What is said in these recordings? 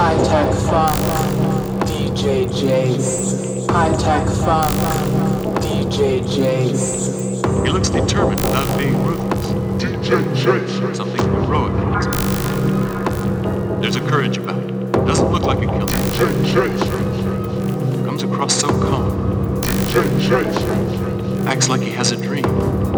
High tech funk, DJ Jace. High tech funk, DJ Jace. He looks determined without being ruthless. DJ Jace. Something heroic about him. There's a courage about it. Doesn't look like a killer. DJ Jace. Comes across so calm. DJ Jace. Acts like he has a dream.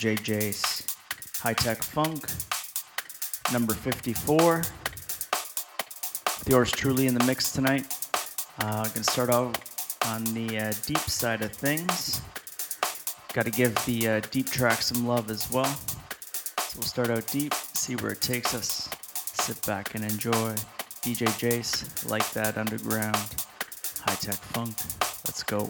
DJ Jace. High Tech Funk. Number 54. With yours truly in the mix tonight. Uh, to start out on the uh, deep side of things. Got to give the uh, deep track some love as well. So we'll start out deep, see where it takes us. Sit back and enjoy. DJ Jace, like that underground. High Tech Funk. Let's go.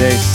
DJ